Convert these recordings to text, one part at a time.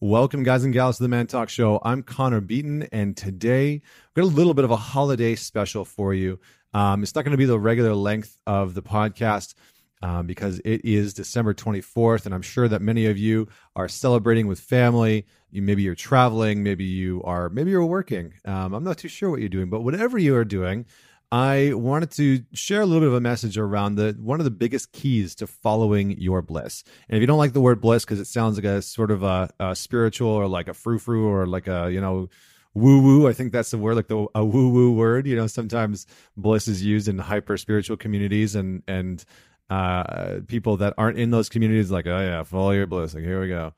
Welcome, guys and gals, to the Man Talk Show. I'm Connor Beaton, and today we've got a little bit of a holiday special for you. Um, it's not going to be the regular length of the podcast um, because it is December 24th, and I'm sure that many of you are celebrating with family. You maybe you're traveling, maybe you are, maybe you're working. Um, I'm not too sure what you're doing, but whatever you are doing, I wanted to share a little bit of a message around the one of the biggest keys to following your bliss. And if you don't like the word bliss because it sounds like a sort of a, a spiritual or like a frou frou or like a you know woo woo, I think that's the word like the a woo woo word. You know, sometimes bliss is used in hyper spiritual communities and and uh, people that aren't in those communities like oh yeah, follow your bliss. Like here we go.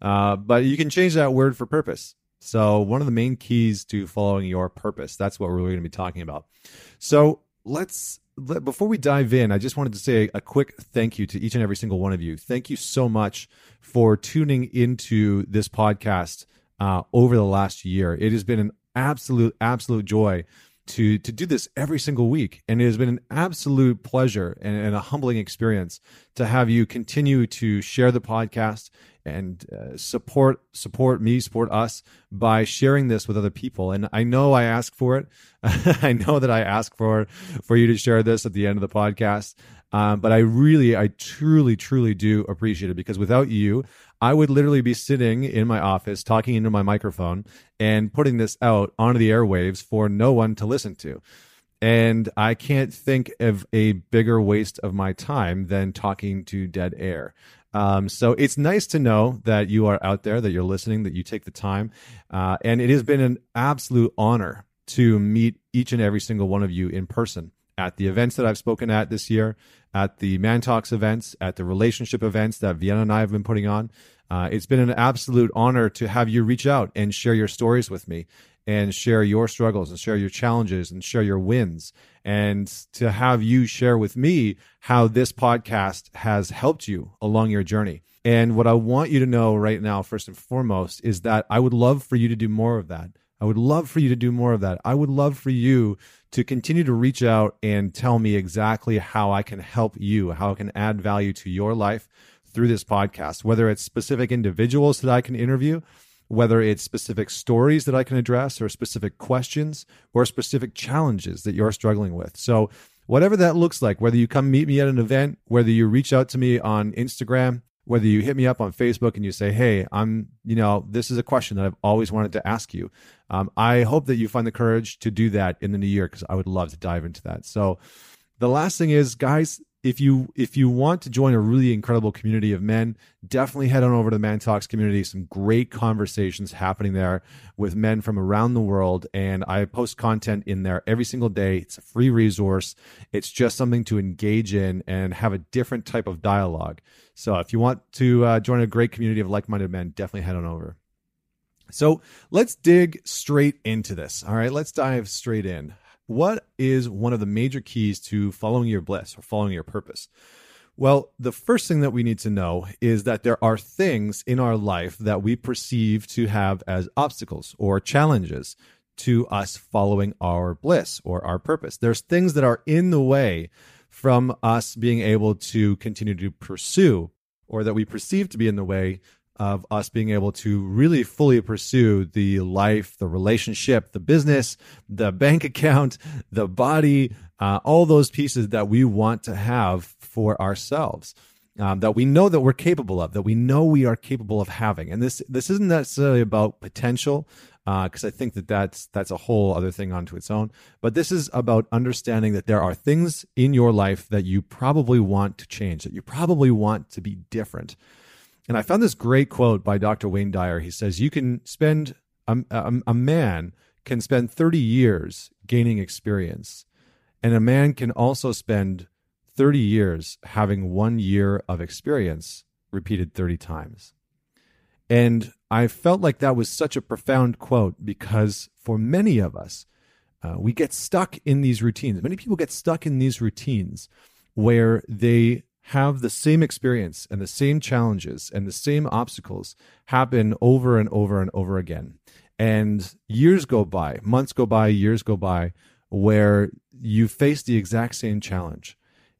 Uh, but you can change that word for purpose. So, one of the main keys to following your purpose, that's what we're going to be talking about. So, let's let, before we dive in, I just wanted to say a quick thank you to each and every single one of you. Thank you so much for tuning into this podcast uh, over the last year. It has been an absolute, absolute joy to to do this every single week, and it has been an absolute pleasure and, and a humbling experience to have you continue to share the podcast and uh, support support me support us by sharing this with other people. And i know i ask for it. I know that i ask for for you to share this at the end of the podcast. Um, but i really i truly truly do appreciate it because without you i would literally be sitting in my office talking into my microphone and putting this out onto the airwaves for no one to listen to. And I can't think of a bigger waste of my time than talking to dead air. Um, so it's nice to know that you are out there, that you're listening, that you take the time. Uh, and it has been an absolute honor to meet each and every single one of you in person at the events that I've spoken at this year, at the ManTalks events, at the relationship events that Vienna and I have been putting on. Uh, it's been an absolute honor to have you reach out and share your stories with me and share your struggles and share your challenges and share your wins and to have you share with me how this podcast has helped you along your journey. And what I want you to know right now, first and foremost, is that I would love for you to do more of that. I would love for you to do more of that. I would love for you to continue to reach out and tell me exactly how I can help you, how I can add value to your life through this podcast, whether it's specific individuals that I can interview whether it's specific stories that I can address or specific questions or specific challenges that you're struggling with. So, whatever that looks like, whether you come meet me at an event, whether you reach out to me on Instagram, whether you hit me up on Facebook and you say, Hey, I'm, you know, this is a question that I've always wanted to ask you. Um, I hope that you find the courage to do that in the new year because I would love to dive into that. So, the last thing is, guys, if you if you want to join a really incredible community of men definitely head on over to the ManTalks community. Some great conversations happening there with men from around the world and i post content in there every single day. It's a free resource. It's just something to engage in and have a different type of dialogue. So if you want to uh, join a great community of like-minded men definitely head on over. So let's dig straight into this. All right let's dive straight in what is one of the major keys to following your bliss or following your purpose? Well, the first thing that we need to know is that there are things in our life that we perceive to have as obstacles or challenges to us following our bliss or our purpose. There's things that are in the way from us being able to continue to pursue or that we perceive to be in the way of us being able to really fully pursue the life, the relationship, the business, the bank account, the body, uh, all those pieces that we want to have for ourselves. Um, that we know that we're capable of, that we know we are capable of having, and this this isn't necessarily about potential, because uh, I think that that's that's a whole other thing onto its own. But this is about understanding that there are things in your life that you probably want to change, that you probably want to be different. And I found this great quote by Dr. Wayne Dyer. He says, You can spend, a, a, a man can spend 30 years gaining experience, and a man can also spend 30 years having one year of experience repeated 30 times. And I felt like that was such a profound quote because for many of us, uh, we get stuck in these routines. Many people get stuck in these routines where they have the same experience and the same challenges and the same obstacles happen over and over and over again. And years go by, months go by, years go by, where you face the exact same challenge.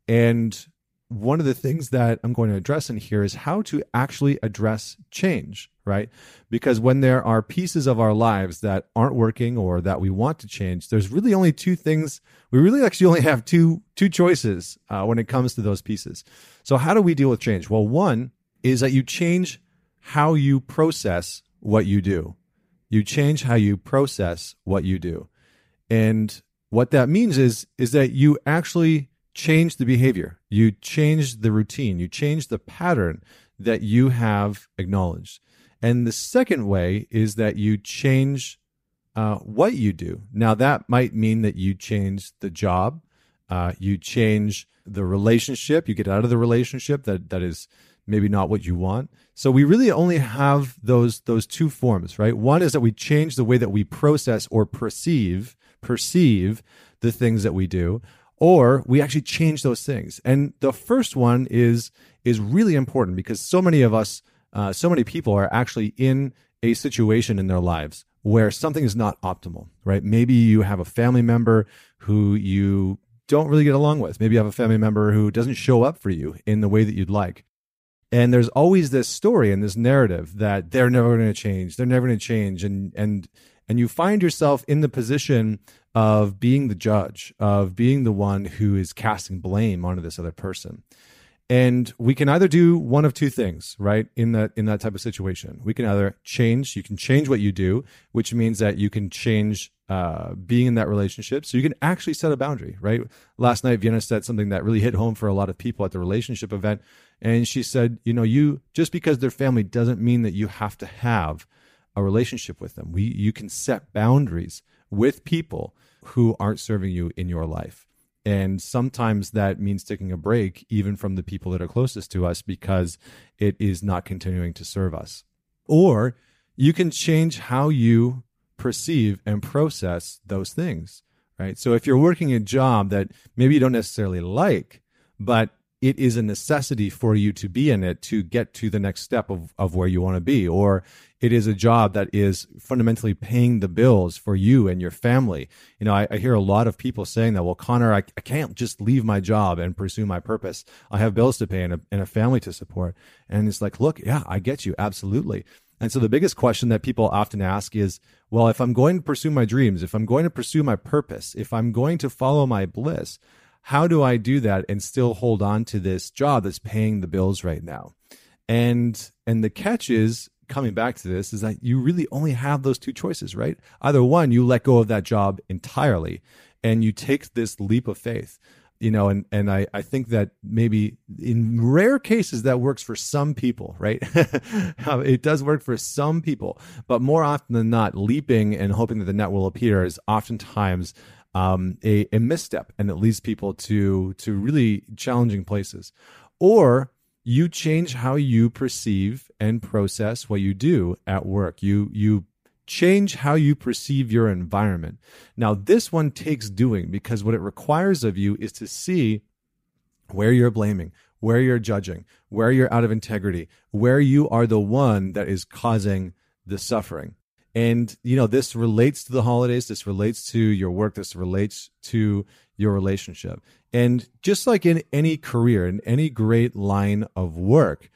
And one of the things that I'm going to address in here is how to actually address change, right? Because when there are pieces of our lives that aren't working or that we want to change, there's really only two things. We really actually only have two two choices uh, when it comes to those pieces. So how do we deal with change? Well, one is that you change how you process what you do. You change how you process what you do. And what that means is is that you actually change the behavior. You change the routine. You change the pattern that you have acknowledged. And the second way is that you change uh, what you do. Now, that might mean that you change the job, uh, you change the relationship, you get out of the relationship that, that is maybe not what you want. So we really only have those those two forms, right? One is that we change the way that we process or perceive perceive the things that we do, or we actually change those things. And the first one is is really important because so many of us, uh, so many people are actually in a situation in their lives where something is not optimal, right? Maybe you have a family member who you don't really get along with. Maybe you have a family member who doesn't show up for you in the way that you'd like. And there's always this story and this narrative that they're never going to change. They're never going to change. And, and, and you find yourself in the position of being the judge, of being the one who is casting blame onto this other person. And we can either do one of two things, right? In that in that type of situation, we can either change. You can change what you do, which means that you can change uh, being in that relationship. So you can actually set a boundary, right? Last night, Vienna said something that really hit home for a lot of people at the relationship event, and she said, you know, you just because they're family doesn't mean that you have to have a relationship with them. We you can set boundaries with people who aren't serving you in your life. And sometimes that means taking a break, even from the people that are closest to us, because it is not continuing to serve us. Or you can change how you perceive and process those things, right? So if you're working a job that maybe you don't necessarily like, but it is a necessity for you to be in it to get to the next step of, of where you want to be. Or it is a job that is fundamentally paying the bills for you and your family. You know, I, I hear a lot of people saying that, well, Connor, I, I, can't just leave my job and pursue my purpose. I have bills to pay and a, and a family to support. And it's like, look, yeah, I get you. Absolutely. And so the biggest question that people often ask is, well, if I'm going to pursue my dreams, if I'm going to pursue my purpose, if I'm going to follow my bliss, how do I do that and still hold on to this job that's paying the bills right now? And and the catch is coming back to this is that you really only have those two choices, right? Either one, you let go of that job entirely and you take this leap of faith. You know, and, and I, I think that maybe in rare cases that works for some people, right? it does work for some people, but more often than not, leaping and hoping that the net will appear is oftentimes um, a, a misstep and it leads people to to really challenging places. Or you change how you perceive and process what you do at work. You you change how you perceive your environment. Now this one takes doing because what it requires of you is to see where you're blaming where you're judging where you're out of integrity where you are the one that is causing the suffering and, you know, this relates to the holidays, this relates to your work, this relates to your relationship. And just like in any career, in any great line of work,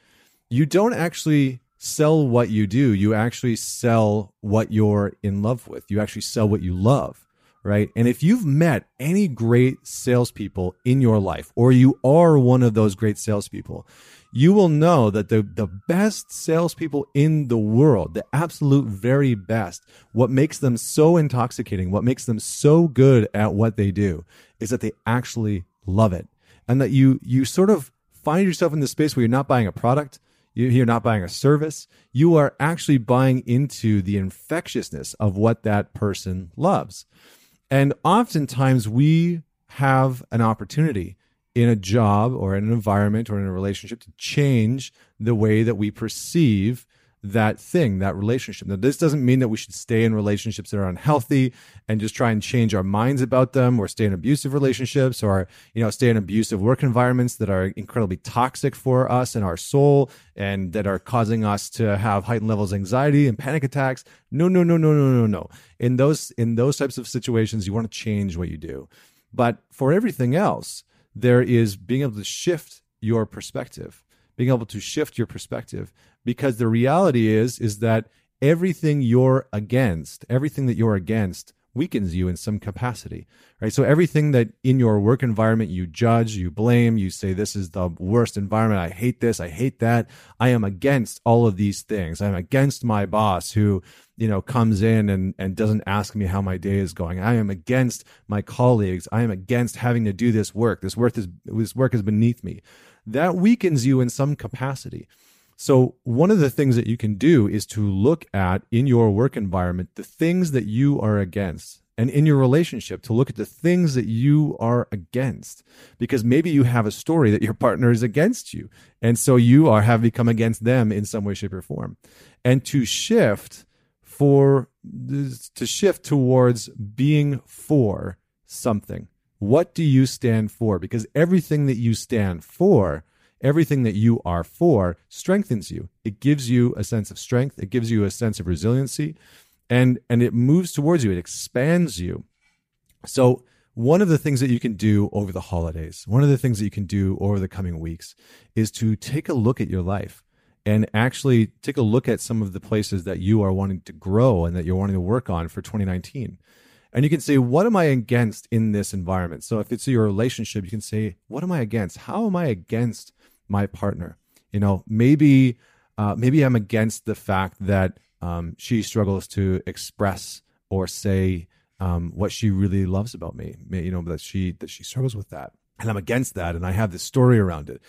you don't actually sell what you do, you actually sell what you're in love with. You actually sell what you love right? And if you've met any great salespeople in your life, or you are one of those great salespeople, you will know that the, the best salespeople in the world, the absolute very best, what makes them so intoxicating, what makes them so good at what they do is that they actually love it. And that you you sort of find yourself in the space where you're not buying a product, you're not buying a service, you are actually buying into the infectiousness of what that person loves. And oftentimes we have an opportunity in a job or in an environment or in a relationship to change the way that we perceive that thing, that relationship. Now, this doesn't mean that we should stay in relationships that are unhealthy and just try and change our minds about them or stay in abusive relationships or, you know, stay in abusive work environments that are incredibly toxic for us and our soul and that are causing us to have heightened levels of anxiety and panic attacks. No, no, no, no, no, no, no. In those, in those types of situations, you want to change what you do. But for everything else, there is being able to shift your perspective, being able to shift your perspective because the reality is is that everything you're against, everything that you're against weakens you in some capacity, right? So everything that in your work environment you judge, you blame, you say this is the worst environment. I hate this. I hate that. I am against all of these things. I'm against my boss who, you know, comes in and, and doesn't ask me how my day is going. I am against my colleagues. I am against having to do this work. This work is, this work is beneath me. That weakens you in some capacity. So, one of the things that you can do is to look at in your work environment the things that you are against. And in your relationship, to look at the things that you are against, because maybe you have a story that your partner is against you. And so you are have become against them in some way, shape, or form. And to shift for to shift towards being for something. What do you stand for? Because everything that you stand for everything that you are for strengthens you. It gives you a sense of strength, it gives you a sense of resiliency, and and it moves towards you, it expands you. So one of the things that you can do over the holidays, one of the things that you can do over the coming weeks is to take a look at your life and actually take a look at some of the places that you are wanting to grow and that you're wanting to work on for 2019. And you can say, what am I against in this environment? So if it's your relationship, you can say, what am I against? How am I against my partner. You know, maybe uh, maybe I'm against the fact that um, she struggles to express or say um, what she really loves about me. You know, that she that she struggles with that, and I'm against that, and I have this story around it.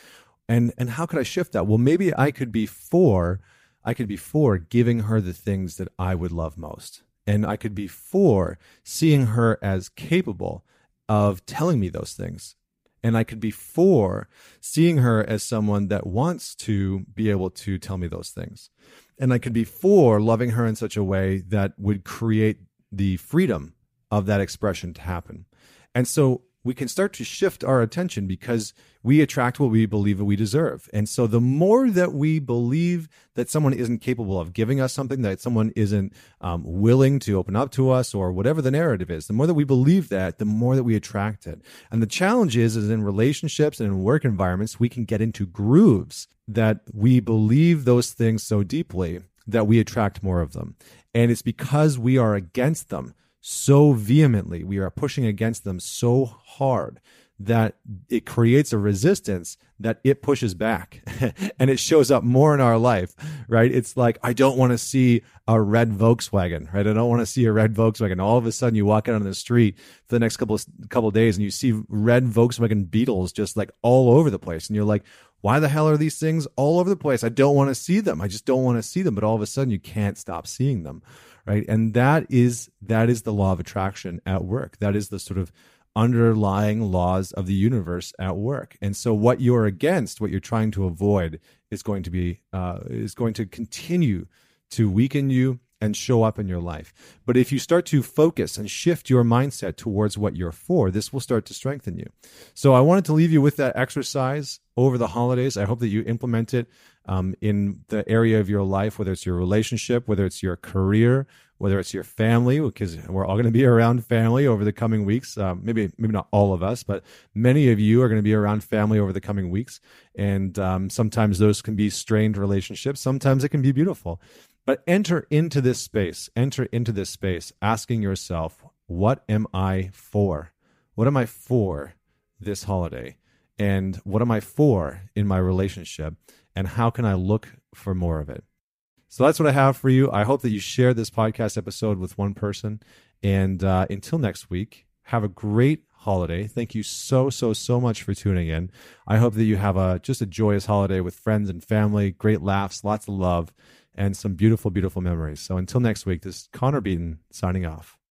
And and how could I shift that? Well, maybe I could be for I could be for giving her the things that I would love most. And I could be for seeing her as capable of telling me those things and I could be for seeing her as someone that wants to be able to tell me those things. And I could be for loving her in such a way that would create the freedom of that expression to happen. And so we can start to shift our attention because we attract what we believe that we deserve. And so the more that we believe that someone isn't capable of giving us something, that someone isn't um, willing to open up to us or whatever the narrative is, the more that we believe that, the more that we attract it. And the challenge is, is in relationships and in work environments, we can get into grooves that we believe those things so deeply that we attract more of them. And it's because we are against them so vehemently, we are pushing against them so hard that it creates a resistance that it pushes back and it shows up more in our life, right? It's like, I don't want to see a red Volkswagen, right? I don't want to see a red Volkswagen. All of a sudden you walk out on the street for the next couple of, couple of days and you see red Volkswagen Beetles just like all over the place. And you're like, why the hell are these things all over the place? I don't want to see them. I just don't want to see them. But all of a sudden you can't stop seeing them right and that is that is the law of attraction at work that is the sort of underlying laws of the universe at work and so what you're against what you're trying to avoid is going to be uh, is going to continue to weaken you and show up in your life. But if you start to focus and shift your mindset towards what you're for, this will start to strengthen you. So I wanted to leave you with that exercise over the holidays. I hope that you implement it um, in the area of your life, whether it's your relationship, whether it's your career, whether it's your family, because we're all going to be around family over the coming weeks. Um, maybe maybe not all of us, but many of you are going to be around family over the coming weeks. And um, sometimes those can be strained relationships. Sometimes it can be beautiful. But enter into this space. Enter into this space, asking yourself, "What am I for? What am I for this holiday?" And what am I for in my relationship? and how can I look for more of it? So that's what I have for you. I hope that you share this podcast episode with one person. And uh, until next week, have a great holiday. Thank you so, so, so much for tuning in. I hope that you have a just a joyous holiday with friends and family, great laughs, lots of love, and some beautiful, beautiful memories. So until next week, this is Connor Beaton signing off.